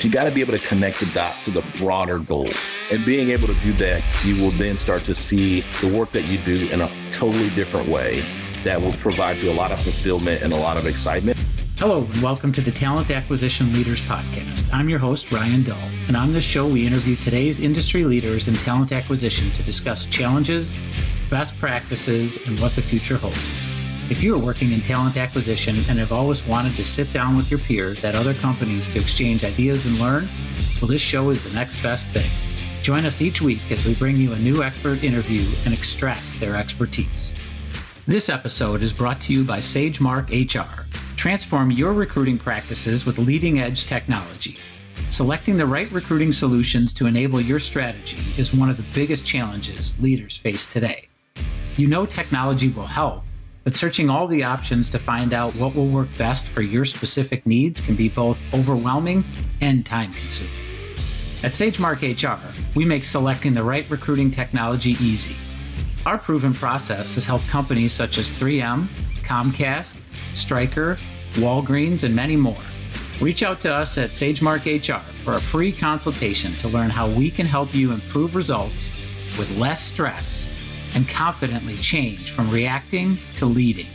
you got to be able to connect the dots to the broader goal. And being able to do that, you will then start to see the work that you do in a totally different way that will provide you a lot of fulfillment and a lot of excitement. Hello, and welcome to the Talent Acquisition Leaders Podcast. I'm your host, Ryan Dull, and on this show, we interview today's industry leaders in talent acquisition to discuss challenges, best practices, and what the future holds. If you are working in talent acquisition and have always wanted to sit down with your peers at other companies to exchange ideas and learn, well, this show is the next best thing. Join us each week as we bring you a new expert interview and extract their expertise. This episode is brought to you by SageMark HR. Transform your recruiting practices with leading edge technology. Selecting the right recruiting solutions to enable your strategy is one of the biggest challenges leaders face today. You know technology will help but searching all the options to find out what will work best for your specific needs can be both overwhelming and time consuming. At SageMark HR, we make selecting the right recruiting technology easy. Our proven process has helped companies such as 3M, Comcast, Stryker, Walgreens, and many more. Reach out to us at SageMark HR for a free consultation to learn how we can help you improve results with less stress and confidently change from reacting to leading.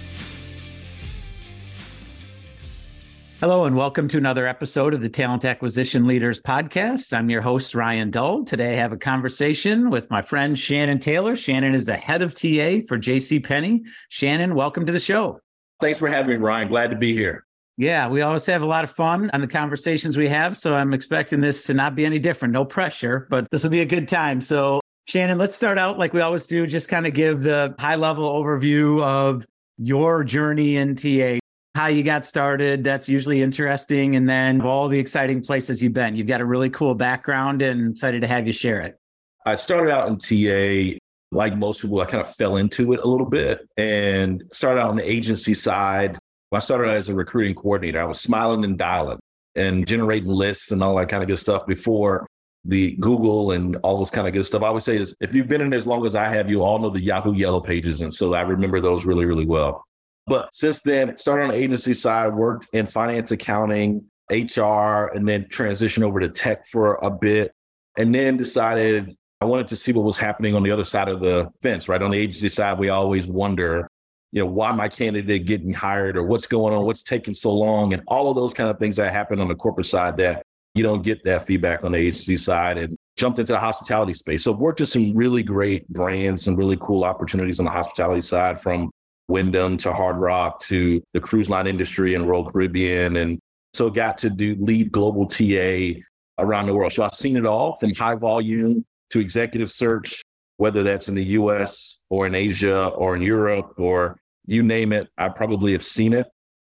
Hello, and welcome to another episode of the Talent Acquisition Leaders Podcast. I'm your host, Ryan Dull. Today, I have a conversation with my friend Shannon Taylor. Shannon is the head of TA for JC Penney. Shannon, welcome to the show. Thanks for having me, Ryan. Glad to be here. Yeah, we always have a lot of fun on the conversations we have. So I'm expecting this to not be any different. No pressure, but this will be a good time. So Shannon, let's start out like we always do, just kind of give the high level overview of your journey in TA, how you got started. That's usually interesting. And then all the exciting places you've been. You've got a really cool background and excited to have you share it. I started out in TA like most people, I kind of fell into it a little bit and started out on the agency side. I started out as a recruiting coordinator, I was smiling and dialing and generating lists and all that kind of good stuff before the Google and all those kind of good stuff. I always say is if you've been in as long as I have, you all know the Yahoo Yellow Pages. And so I remember those really, really well. But since then, started on the agency side, worked in finance accounting, HR, and then transitioned over to tech for a bit. And then decided I wanted to see what was happening on the other side of the fence, right? On the agency side, we always wonder, you know, why my candidate getting hired or what's going on, what's taking so long, and all of those kind of things that happen on the corporate side that you don't get that feedback on the agency side and jumped into the hospitality space. So worked with some really great brands and really cool opportunities on the hospitality side from Wyndham to Hard Rock to the cruise line industry and Royal Caribbean. And so got to do lead global TA around the world. So I've seen it all from high volume to executive search, whether that's in the US or in Asia or in Europe or you name it, I probably have seen it.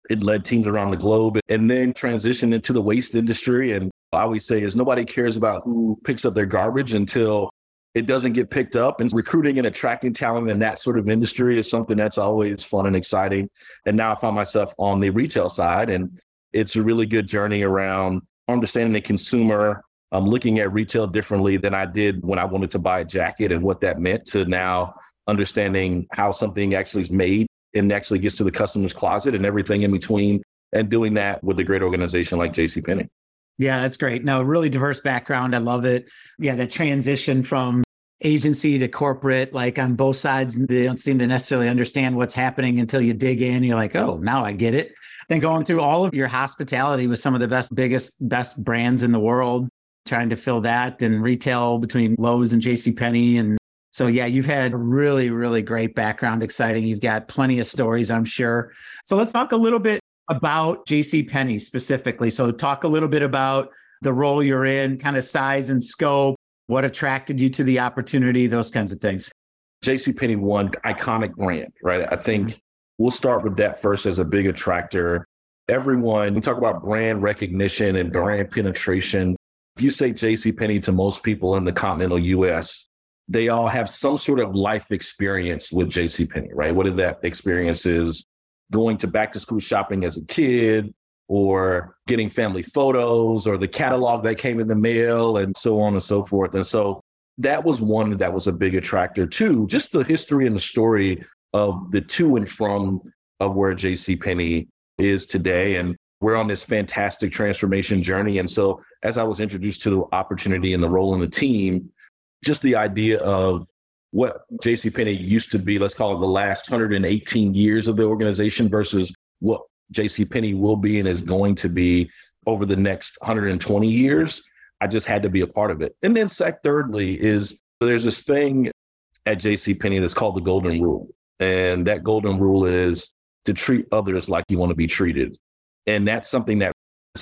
It led teams around the globe and then transitioned into the waste industry. And I always say is nobody cares about who picks up their garbage until it doesn't get picked up. And recruiting and attracting talent in that sort of industry is something that's always fun and exciting. And now I find myself on the retail side, and it's a really good journey around understanding the consumer. I'm looking at retail differently than I did when I wanted to buy a jacket and what that meant to now understanding how something actually is made and actually gets to the customer's closet and everything in between and doing that with a great organization like JC Penney. Yeah, that's great. No, really diverse background. I love it. Yeah, that transition from agency to corporate, like on both sides, they don't seem to necessarily understand what's happening until you dig in. You're like, oh, now I get it. Then going through all of your hospitality with some of the best, biggest, best brands in the world, trying to fill that and retail between Lowe's and JC Penney and so yeah, you've had a really, really great background, exciting. You've got plenty of stories, I'm sure. So let's talk a little bit about JC Penney specifically. So talk a little bit about the role you're in, kind of size and scope, what attracted you to the opportunity, those kinds of things. JC Penney one iconic brand, right? I think mm-hmm. we'll start with that first as a big attractor. Everyone, we talk about brand recognition and brand penetration. If you say JC Penney to most people in the continental US, they all have some sort of life experience with JCPenney, right? What Whether that experience is going to back to school shopping as a kid or getting family photos or the catalog that came in the mail and so on and so forth. And so that was one that was a big attractor too, just the history and the story of the to and from of where JCPenney is today. And we're on this fantastic transformation journey. And so, as I was introduced to the opportunity and the role in the team, just the idea of what J.C. JCPenney used to be, let's call it the last 118 years of the organization versus what J.C. JCPenney will be and is going to be over the next 120 years. I just had to be a part of it. And then, sec, thirdly, is there's this thing at J.C. JCPenney that's called the Golden Rule. And that Golden Rule is to treat others like you want to be treated. And that's something that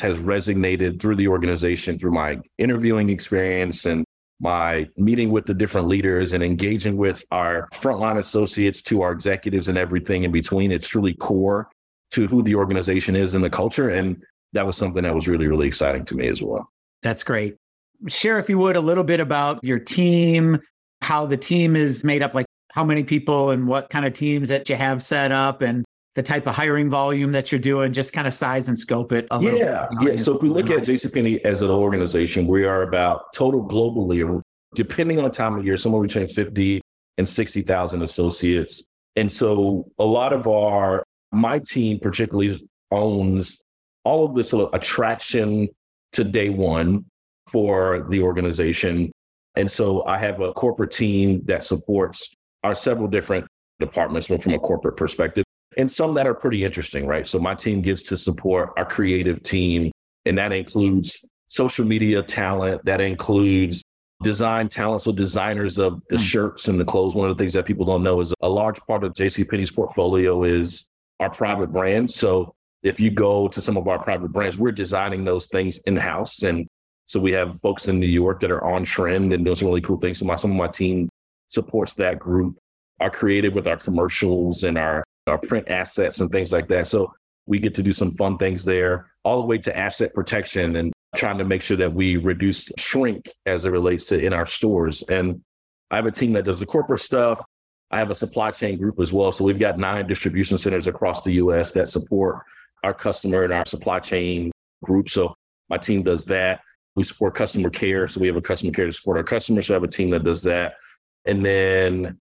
has resonated through the organization through my interviewing experience and my meeting with the different leaders and engaging with our frontline associates to our executives and everything in between. It's truly core to who the organization is and the culture. And that was something that was really, really exciting to me as well. That's great. Share, if you would, a little bit about your team, how the team is made up, like how many people and what kind of teams that you have set up and the type of hiring volume that you're doing, just kind of size and scope it. yeah, yeah. So if we look at JCPenney as an organization, we are about total globally, depending on the time of year, somewhere between 50 and 60,000 associates. And so a lot of our, my team particularly owns all of this sort of attraction to day one for the organization. And so I have a corporate team that supports our several different departments from a corporate perspective and some that are pretty interesting, right? So my team gets to support our creative team, and that includes social media talent, that includes design talent, so designers of the mm. shirts and the clothes. One of the things that people don't know is a large part of JCPenney's portfolio is our private brand. So if you go to some of our private brands, we're designing those things in house. And so we have folks in New York that are on trend and doing some really cool things. So my, some of my team supports that group. Our creative with our commercials and our our print assets and things like that. So we get to do some fun things there, all the way to asset protection and trying to make sure that we reduce shrink as it relates to in our stores. And I have a team that does the corporate stuff. I have a supply chain group as well. So we've got nine distribution centers across the US that support our customer and our supply chain group. So my team does that. We support customer care. So we have a customer care to support our customers. So I have a team that does that. And then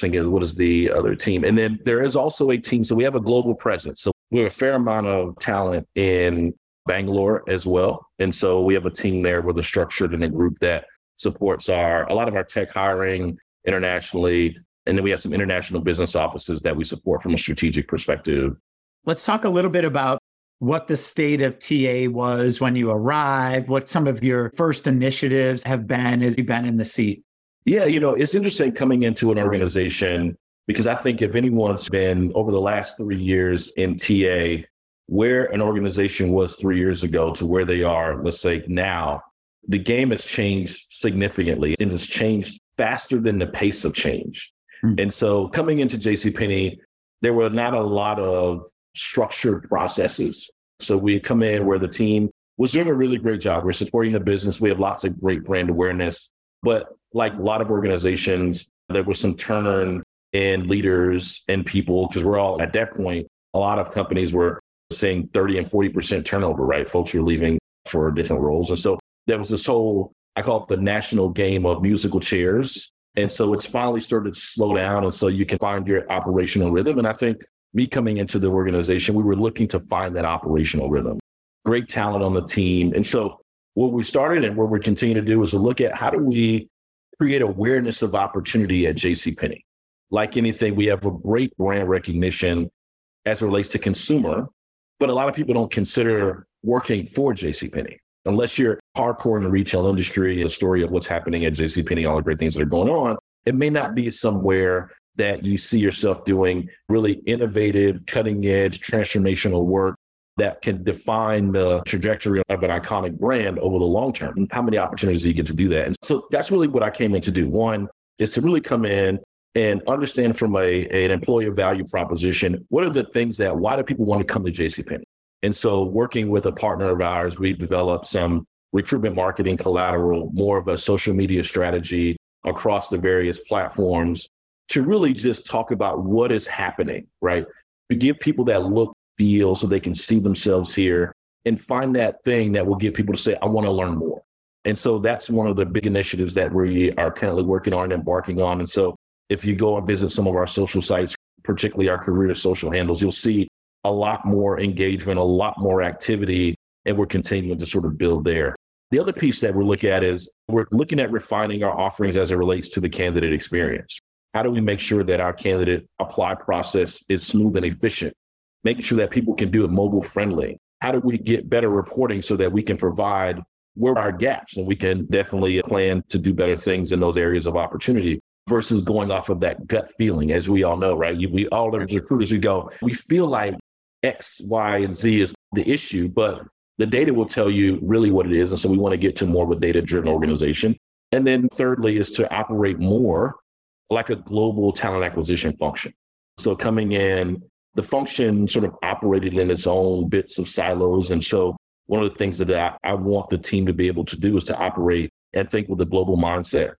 thinking, what is the other team? And then there is also a team. So we have a global presence. So we have a fair amount of talent in Bangalore as well. And so we have a team there with a structured and a group that supports our a lot of our tech hiring internationally. And then we have some international business offices that we support from a strategic perspective. Let's talk a little bit about what the state of TA was when you arrived, what some of your first initiatives have been as you've been in the seat. Yeah, you know, it's interesting coming into an organization because I think if anyone's been over the last three years in TA, where an organization was three years ago to where they are, let's say now, the game has changed significantly and it's changed faster than the pace of change. Mm-hmm. And so coming into JCPenney, there were not a lot of structured processes. So we come in where the team was doing a really great job. We're supporting the business. We have lots of great brand awareness. But like a lot of organizations, there was some turn in leaders and people because we're all at that point, a lot of companies were saying 30 and 40% turnover, right? Folks are leaving for different roles. And so there was this whole, I call it the national game of musical chairs. And so it's finally started to slow down. And so you can find your operational rhythm. And I think me coming into the organization, we were looking to find that operational rhythm. Great talent on the team. And so what we started and what we're continuing to do is to look at how do we create awareness of opportunity at JCPenney. Like anything, we have a great brand recognition as it relates to consumer, but a lot of people don't consider working for JCPenney. Unless you're hardcore in the retail industry, a story of what's happening at JCPenney, all the great things that are going on, it may not be somewhere that you see yourself doing really innovative, cutting edge, transformational work that can define the trajectory of an iconic brand over the long term. And how many opportunities do you get to do that? And so that's really what I came in to do. One is to really come in and understand from a, an employer value proposition, what are the things that, why do people want to come to JCPenney? And so working with a partner of ours, we developed some recruitment marketing collateral, more of a social media strategy across the various platforms to really just talk about what is happening, right? To give people that look feel so they can see themselves here and find that thing that will get people to say, I want to learn more. And so that's one of the big initiatives that we are currently working on and embarking on. And so if you go and visit some of our social sites, particularly our career social handles, you'll see a lot more engagement, a lot more activity, and we're continuing to sort of build there. The other piece that we're looking at is we're looking at refining our offerings as it relates to the candidate experience. How do we make sure that our candidate apply process is smooth and efficient? Making sure that people can do it mobile friendly. How do we get better reporting so that we can provide where our gaps and we can definitely plan to do better things in those areas of opportunity versus going off of that gut feeling, as we all know, right? We all the recruiters we go, we feel like X, Y, and Z is the issue, but the data will tell you really what it is. And so we want to get to more of a data driven organization. And then thirdly is to operate more like a global talent acquisition function. So coming in, the function sort of operated in its own bits of silos. And so one of the things that I, I want the team to be able to do is to operate and think with a global mindset,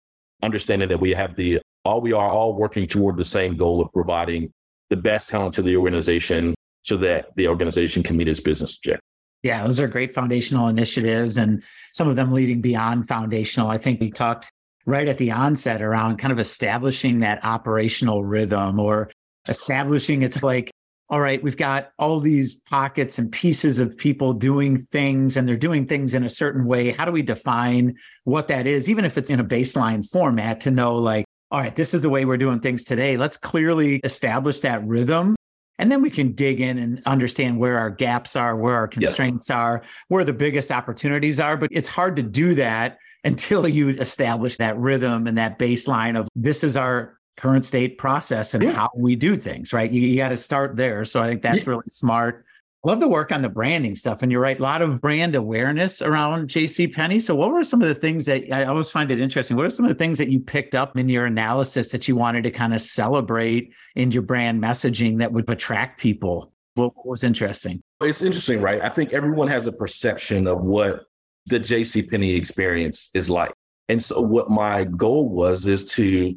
understanding that we have the all we are all working toward the same goal of providing the best talent to the organization so that the organization can meet its business objectives. Yeah, those are great foundational initiatives and some of them leading beyond foundational. I think we talked right at the onset around kind of establishing that operational rhythm or establishing it's like all right, we've got all these pockets and pieces of people doing things and they're doing things in a certain way. How do we define what that is, even if it's in a baseline format to know, like, all right, this is the way we're doing things today. Let's clearly establish that rhythm and then we can dig in and understand where our gaps are, where our constraints are, where the biggest opportunities are. But it's hard to do that until you establish that rhythm and that baseline of this is our current state process and yeah. how we do things, right? You, you got to start there. So I think that's yeah. really smart love the work on the branding stuff. And you're right, a lot of brand awareness around JC Penney. So what were some of the things that I always find it interesting? What are some of the things that you picked up in your analysis that you wanted to kind of celebrate in your brand messaging that would attract people? What was interesting? It's interesting, right? I think everyone has a perception of what the JC Penney experience is like. And so what my goal was is to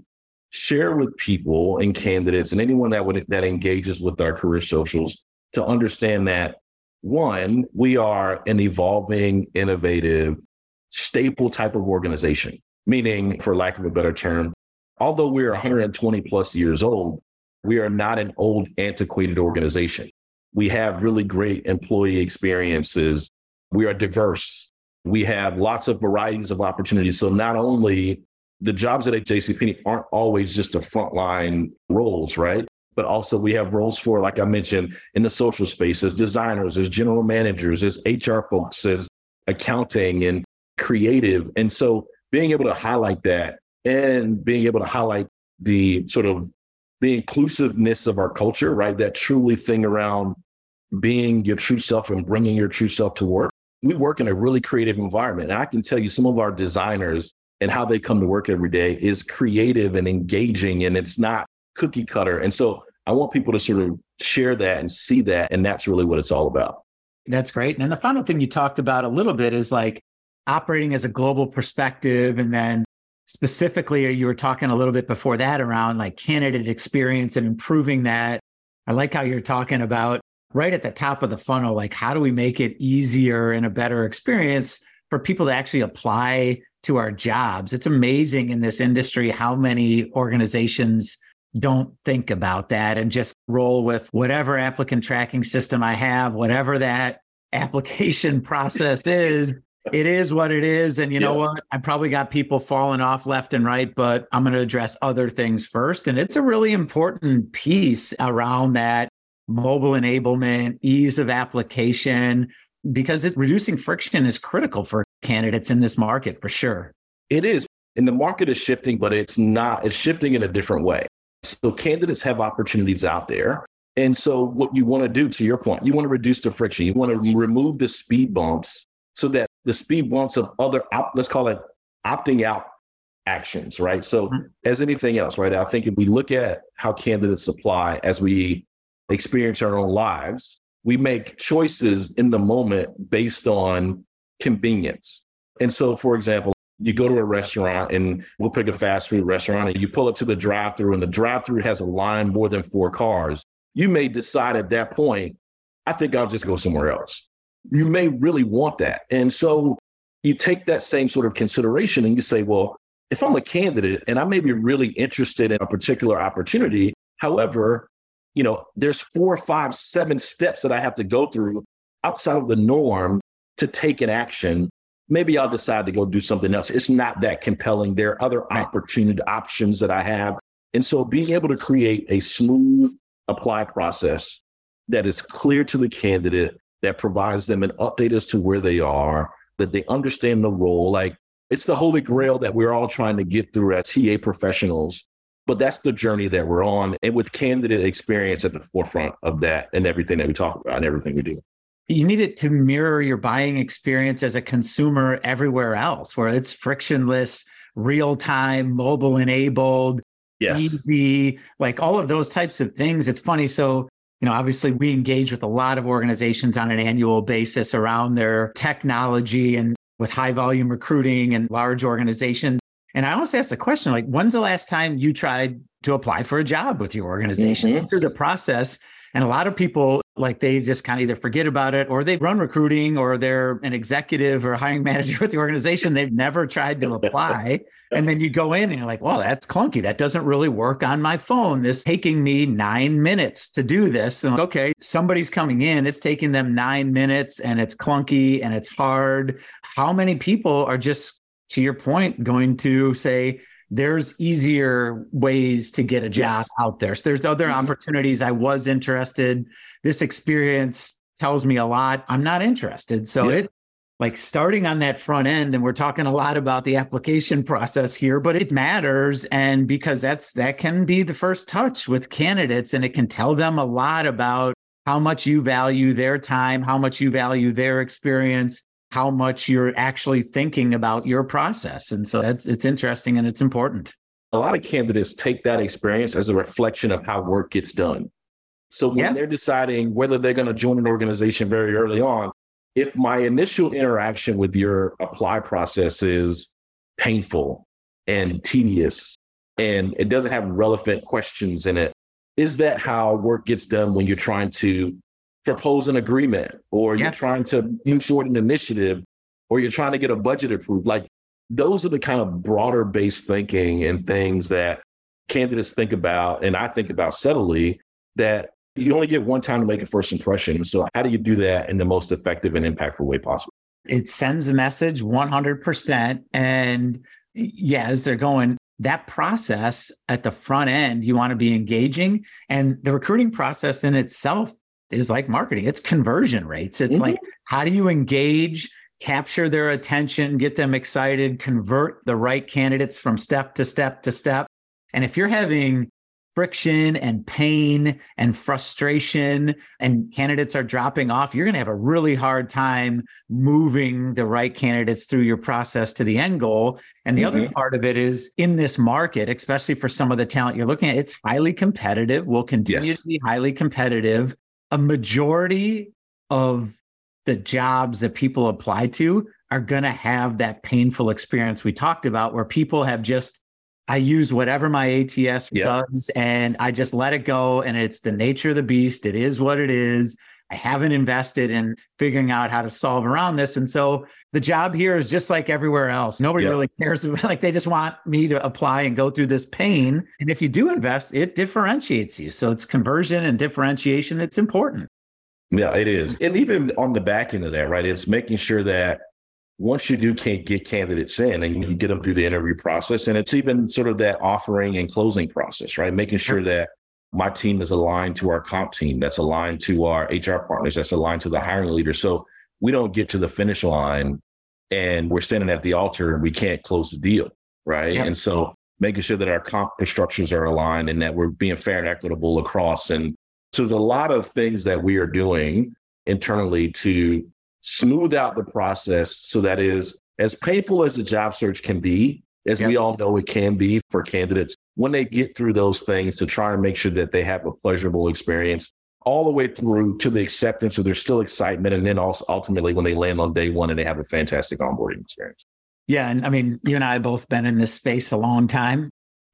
share with people and candidates and anyone that would that engages with our career socials to understand that one, we are an evolving, innovative, staple type of organization, meaning, for lack of a better term, although we're 120 plus years old, we are not an old, antiquated organization. We have really great employee experiences. We are diverse. We have lots of varieties of opportunities. So not only the jobs at JCPenney aren't always just a frontline roles, right? but also we have roles for, like I mentioned, in the social space as designers, as general managers, as HR folks, as accounting and creative. And so being able to highlight that and being able to highlight the sort of the inclusiveness of our culture, right? That truly thing around being your true self and bringing your true self to work. We work in a really creative environment. And I can tell you some of our designers and how they come to work every day is creative and engaging and it's not cookie cutter. And so I want people to sort of share that and see that. And that's really what it's all about. That's great. And the final thing you talked about a little bit is like operating as a global perspective. And then specifically, you were talking a little bit before that around like candidate experience and improving that. I like how you're talking about right at the top of the funnel, like how do we make it easier and a better experience for people to actually apply to our jobs? It's amazing in this industry how many organizations don't think about that and just roll with whatever applicant tracking system I have, whatever that application process is. It is what it is. And you yeah. know what? I probably got people falling off left and right, but I'm going to address other things first. And it's a really important piece around that mobile enablement, ease of application, because it, reducing friction is critical for candidates in this market for sure. It is. And the market is shifting, but it's not, it's shifting in a different way. So candidates have opportunities out there. And so what you want to do to your point, you want to reduce the friction. You want to remove the speed bumps so that the speed bumps of other, op- let's call it opting out actions, right? So mm-hmm. as anything else, right? I think if we look at how candidates apply as we experience our own lives, we make choices in the moment based on convenience. And so, for example, you go to a restaurant and we'll pick a fast food restaurant and you pull up to the drive through and the drive through has a line more than four cars. You may decide at that point, I think I'll just go somewhere else. You may really want that. And so you take that same sort of consideration and you say, well, if I'm a candidate and I may be really interested in a particular opportunity, however, you know, there's four, five, seven steps that I have to go through outside of the norm to take an action. Maybe I'll decide to go do something else. It's not that compelling. There are other opportunity options that I have. And so being able to create a smooth apply process that is clear to the candidate, that provides them an update as to where they are, that they understand the role. Like it's the holy grail that we're all trying to get through as TA professionals. But that's the journey that we're on. And with candidate experience at the forefront of that and everything that we talk about and everything we do. You need it to mirror your buying experience as a consumer everywhere else, where it's frictionless, real time, mobile enabled, yes. easy, like all of those types of things. It's funny. So you know, obviously we engage with a lot of organizations on an annual basis around their technology and with high volume recruiting and large organizations. And I always ask the question like, when's the last time you tried to apply for a job with your organization? Mm-hmm. Through the process. And a lot of people, like, they just kind of either forget about it or they run recruiting or they're an executive or hiring manager with the organization. They've never tried to apply. and then you go in and you're like, well, that's clunky. That doesn't really work on my phone. This taking me nine minutes to do this. And okay, somebody's coming in, it's taking them nine minutes and it's clunky and it's hard. How many people are just, to your point, going to say, there's easier ways to get a job yes. out there. So there's other mm-hmm. opportunities. I was interested. This experience tells me a lot. I'm not interested. So yeah. it like starting on that front end and we're talking a lot about the application process here but it matters and because that's that can be the first touch with candidates and it can tell them a lot about how much you value their time how much you value their experience how much you're actually thinking about your process and so that's it's interesting and it's important a lot of candidates take that experience as a reflection of how work gets done so when yeah. they're deciding whether they're going to join an organization very early on if my initial interaction with your apply process is painful and tedious and it doesn't have relevant questions in it, is that how work gets done when you're trying to propose an agreement or you're trying to move forward an initiative or you're trying to get a budget approved? Like those are the kind of broader based thinking and things that candidates think about and I think about subtly that you only get one time to make a first impression. So, how do you do that in the most effective and impactful way possible? It sends a message 100%. And yeah, as they're going, that process at the front end, you want to be engaging. And the recruiting process in itself is like marketing, it's conversion rates. It's mm-hmm. like, how do you engage? capture their attention, get them excited, convert the right candidates from step to step to step. And if you're having friction and pain and frustration and candidates are dropping off, you're going to have a really hard time moving the right candidates through your process to the end goal. And the mm-hmm. other part of it is in this market, especially for some of the talent you're looking at, it's highly competitive, will continue yes. to be highly competitive. A majority of the jobs that people apply to are going to have that painful experience we talked about where people have just I use whatever my ATS does and I just let it go. And it's the nature of the beast. It is what it is. I haven't invested in figuring out how to solve around this. And so the job here is just like everywhere else. Nobody really cares. Like they just want me to apply and go through this pain. And if you do invest, it differentiates you. So it's conversion and differentiation. It's important. Yeah, it is. And even on the back end of that, right? It's making sure that once you do can't get candidates in and you get them through the interview process and it's even sort of that offering and closing process right? Making sure that my team is aligned to our comp team that's aligned to our hr partners that's aligned to the hiring leader so we don't get to the finish line and we're standing at the altar and we can't close the deal right? And so making sure that our comp structures are aligned and that we're being fair and equitable across. And so there's a lot of things that we are doing internally to smooth out the process so that is as painful as the job search can be, as yep. we all know it can be for candidates, when they get through those things to try and make sure that they have a pleasurable experience all the way through to the acceptance so there's still excitement. And then also ultimately when they land on day one and they have a fantastic onboarding experience. Yeah. And I mean, you and I have both been in this space a long time.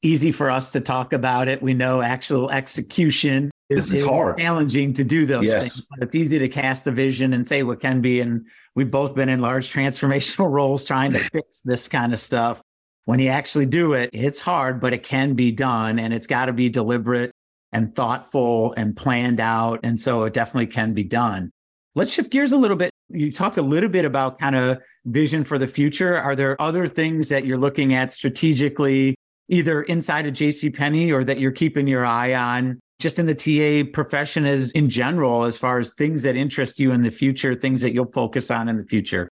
Easy for us to talk about it. We know actual execution this is hard. Challenging to do those yes. things. But it's easy to cast the vision and say what can be. And we've both been in large transformational roles trying to fix this kind of stuff. When you actually do it, it's hard, but it can be done and it's got to be deliberate and thoughtful and planned out. And so it definitely can be done. Let's shift gears a little bit. You talked a little bit about kind of vision for the future. Are there other things that you're looking at strategically, either inside of JCPenney or that you're keeping your eye on just in the TA profession as in general, as far as things that interest you in the future, things that you'll focus on in the future?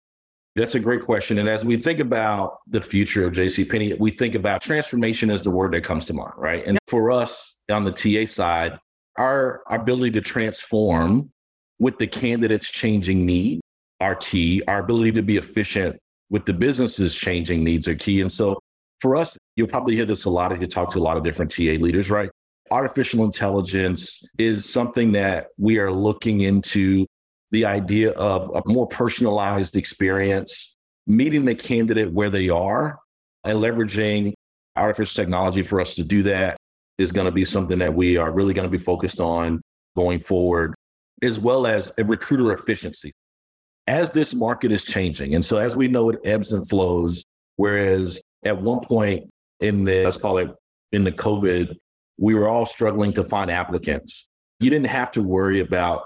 That's a great question. And as we think about the future of JCPenney, we think about transformation as the word that comes to mind, right? And for us on the TA side, our ability to transform with the candidate's changing need are key. Our ability to be efficient with the business's changing needs are key. And so for us, you'll probably hear this a lot if you talk to a lot of different TA leaders, right? Artificial intelligence is something that we are looking into the idea of a more personalized experience, meeting the candidate where they are and leveraging artificial technology for us to do that is going to be something that we are really going to be focused on going forward, as well as a recruiter efficiency. As this market is changing, and so as we know, it ebbs and flows. Whereas at one point in the, let's call it in the COVID, we were all struggling to find applicants. You didn't have to worry about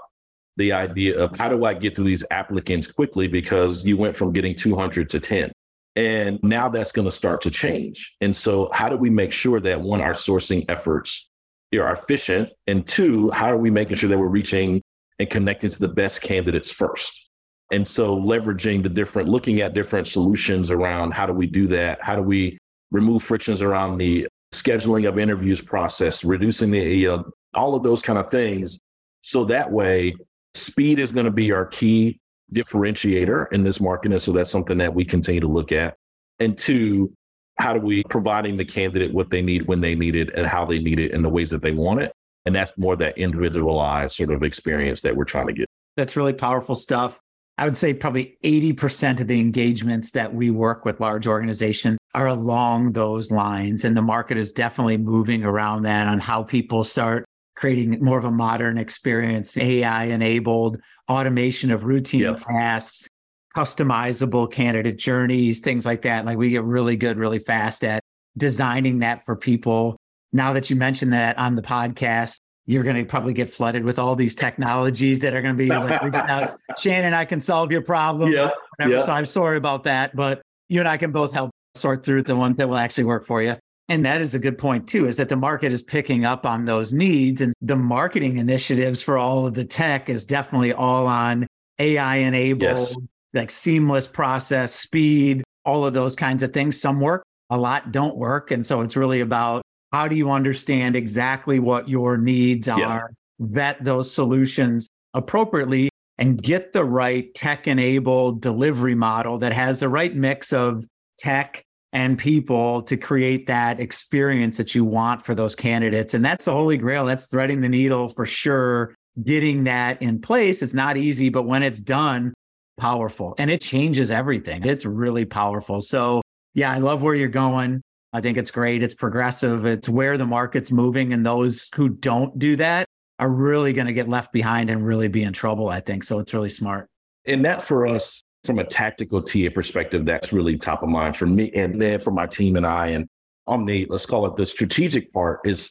the idea of how do I get through these applicants quickly because you went from getting 200 to 10. And now that's going to start to change. And so, how do we make sure that one, our sourcing efforts are efficient? And two, how are we making sure that we're reaching and connecting to the best candidates first? And so, leveraging the different, looking at different solutions around how do we do that? How do we remove frictions around the scheduling of interviews process, reducing the, uh, all of those kind of things. So that way Speed is going to be our key differentiator in this market. And so that's something that we continue to look at. And two, how do we providing the candidate what they need when they need it and how they need it in the ways that they want it? And that's more that individualized sort of experience that we're trying to get. That's really powerful stuff. I would say probably 80% of the engagements that we work with large organizations are along those lines. And the market is definitely moving around that on how people start creating more of a modern experience, AI enabled automation of routine yep. tasks, customizable candidate journeys, things like that. Like we get really good, really fast at designing that for people. Now that you mentioned that on the podcast, you're going to probably get flooded with all these technologies that are going to be like, now, Shannon, I can solve your problems. Yeah, yeah. So I'm sorry about that, but you and I can both help sort through the ones that will actually work for you. And that is a good point too, is that the market is picking up on those needs and the marketing initiatives for all of the tech is definitely all on AI enabled, yes. like seamless process, speed, all of those kinds of things. Some work, a lot don't work. And so it's really about how do you understand exactly what your needs are, yeah. vet those solutions appropriately and get the right tech enabled delivery model that has the right mix of tech and people to create that experience that you want for those candidates. And that's the holy grail. That's threading the needle for sure. Getting that in place, it's not easy, but when it's done, powerful and it changes everything. It's really powerful. So, yeah, I love where you're going. I think it's great. It's progressive. It's where the market's moving. And those who don't do that are really going to get left behind and really be in trouble, I think. So, it's really smart. And that for us from a tactical TA perspective, that's really top of mind for me and then for my team and I. And on the, let's call it the strategic part, is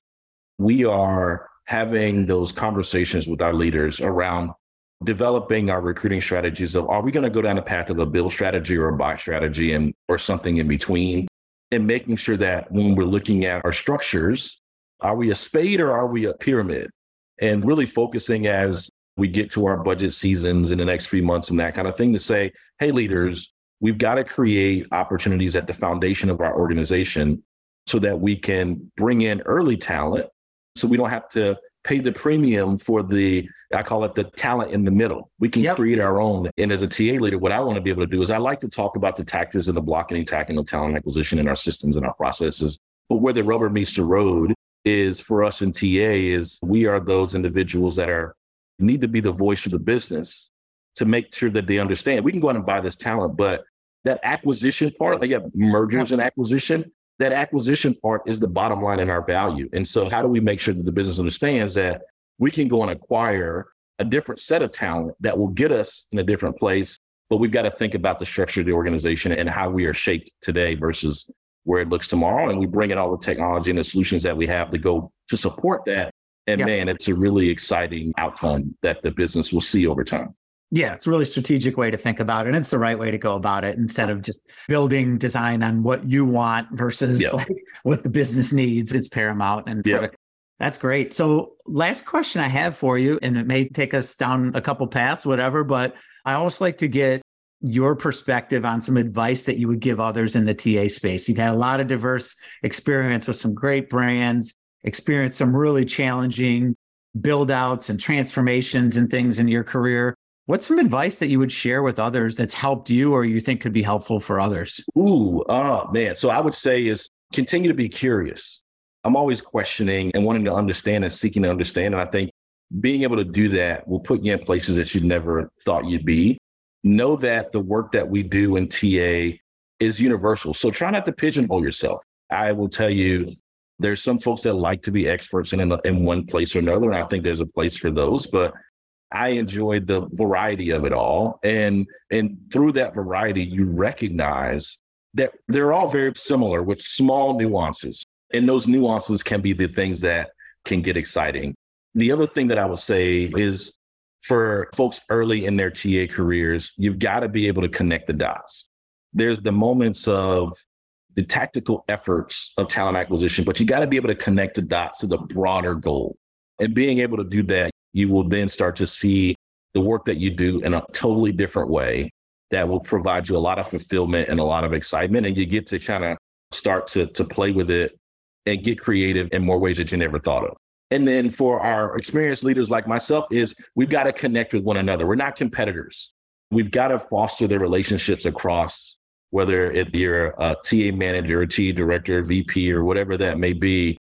we are having those conversations with our leaders around developing our recruiting strategies of are we going to go down the path of a build strategy or a buy strategy and or something in between and making sure that when we're looking at our structures are we a spade or are we a pyramid and really focusing as we get to our budget seasons in the next few months and that kind of thing to say, hey, leaders, we've got to create opportunities at the foundation of our organization so that we can bring in early talent so we don't have to pay the premium for the I call it the talent in the middle. We can yep. create our own. And as a TA leader, what I want to be able to do is I like to talk about the tactics and the blocking and tackling of talent acquisition in our systems and our processes. But where the rubber meets the road is for us in TA is we are those individuals that are need to be the voice of the business to make sure that they understand. We can go out and buy this talent, but that acquisition part, like yeah, mergers and acquisition, that acquisition part is the bottom line in our value. And so, how do we make sure that the business understands that we can go and acquire a different set of talent that will get us in a different place? But we've got to think about the structure of the organization and how we are shaped today versus where it looks tomorrow. And we bring in all the technology and the solutions that we have to go to support that And yep. man, it's a really exciting outcome that the business will see over time. Yeah, it's a really strategic way to think about it. And it's the right way to go about it instead of just building design on what you want versus yep. like what the business needs. It's paramount and yep. That's great. So, last question I have for you, and it may take us down a couple paths, whatever, but I always like to get your perspective on some advice that you would give others in the TA space. You've had a lot of diverse experience with some great brands, experienced some really challenging build outs and transformations and things in your career. What's some advice that you would share with others that's helped you or you think could be helpful for others? Ooh, oh man. So I would say is continue to be curious. I'm always questioning and wanting to understand and seeking to understand. And I think being able to do that will put you in places that you never thought you'd be know that the work that we do in TA is universal. So try not to pigeonhole yourself. I will tell you, there's some folks that like to be experts in, in one place or another. And I think there's a place for those, but I enjoyed the variety of it all. And, and through that variety, you recognize that they're all very similar with small nuances. And those nuances can be the things that can get exciting. The other thing that I would say is for folks early in their TA careers, you've got to be able to connect the dots. There's the moments of the tactical efforts of talent acquisition, but you got to be able to connect the dots to the broader goal. And being able to do that, you will then start to see the work that you do in a totally different way that will provide you a lot of fulfillment and a lot of excitement. And you get to kind of start to, to play with it and get creative in more ways that you never thought of. And then for our experienced leaders like myself is we've got to connect with one another. We're not competitors. We've got to foster the relationships across whether it, you're uh, a TA manager, a TA director, VP, or whatever that may be,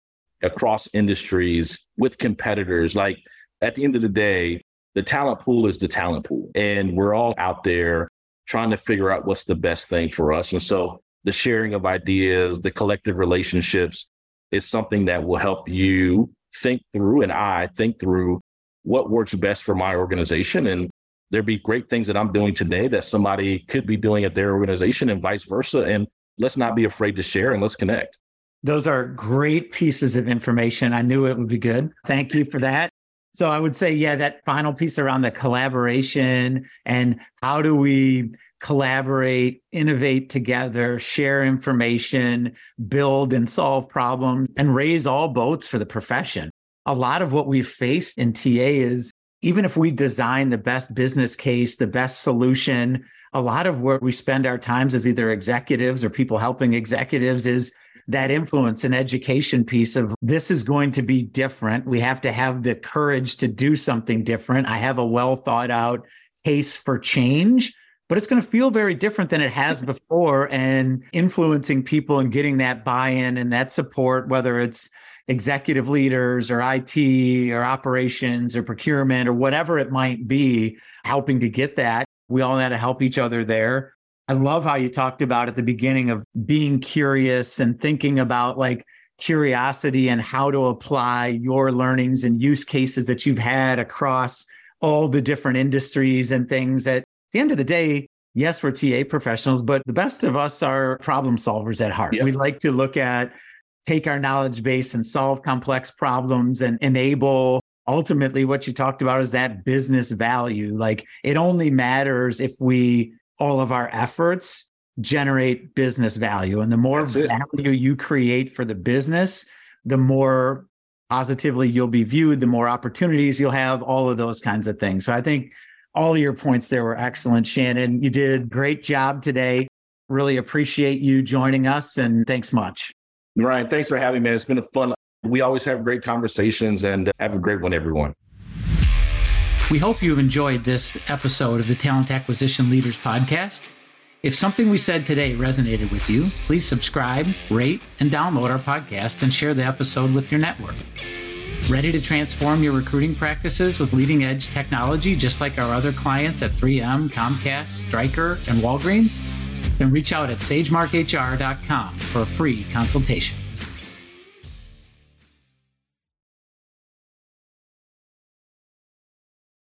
across industries with competitors. Like at the end of the day, the talent pool is the talent pool, and we're all out there trying to figure out what's the best thing for us. And so the sharing of ideas, the collective relationships is something that will help you think through and I think through what works best for my organization. And there'd be great things that I'm doing today that somebody could be doing at their organization and vice versa. And let's not be afraid to share and let's connect. Those are great pieces of information. I knew it would be good. Thank you for that. So I would say, yeah, that final piece around the collaboration and how do we collaborate, innovate together, share information, build and solve problems, and raise all boats for the profession. A lot of what we've faced in TA is even if we design the best business case, the best solution, a lot of where we spend our times as either executives or people helping executives is that influence and education piece of this is going to be different. We have to have the courage to do something different. I have a well thought out case for change but it's going to feel very different than it has before and influencing people and getting that buy-in and that support whether it's executive leaders or IT or operations or procurement or whatever it might be helping to get that we all had to help each other there i love how you talked about at the beginning of being curious and thinking about like curiosity and how to apply your learnings and use cases that you've had across all the different industries and things At the end of the day, yes, we're TA professionals, but the best of us are problem solvers at heart. Yep. We like to look at, take our knowledge base and solve complex problems and enable ultimately what you talked about is that business value. Like it only matters if we, all of our efforts generate business value. And the more value you create for the business, the more positively you'll be viewed, the more opportunities you'll have, all of those kinds of things. So I think all your points there were excellent, Shannon. You did a great job today. Really appreciate you joining us and thanks much. Ryan, thanks for having me. It's been a fun. We always have great conversations and uh, have a great one, everyone. We hope you've enjoyed this episode of the Talent Acquisition Leaders Podcast. If something we said today resonated with you, please subscribe, rate, and download our podcast and share the episode with your network. Ready to transform your recruiting practices with leading edge technology, just like our other clients at 3M, Comcast, Stryker, and Walgreens? Then reach out at sagemarkhr.com for a free consultation.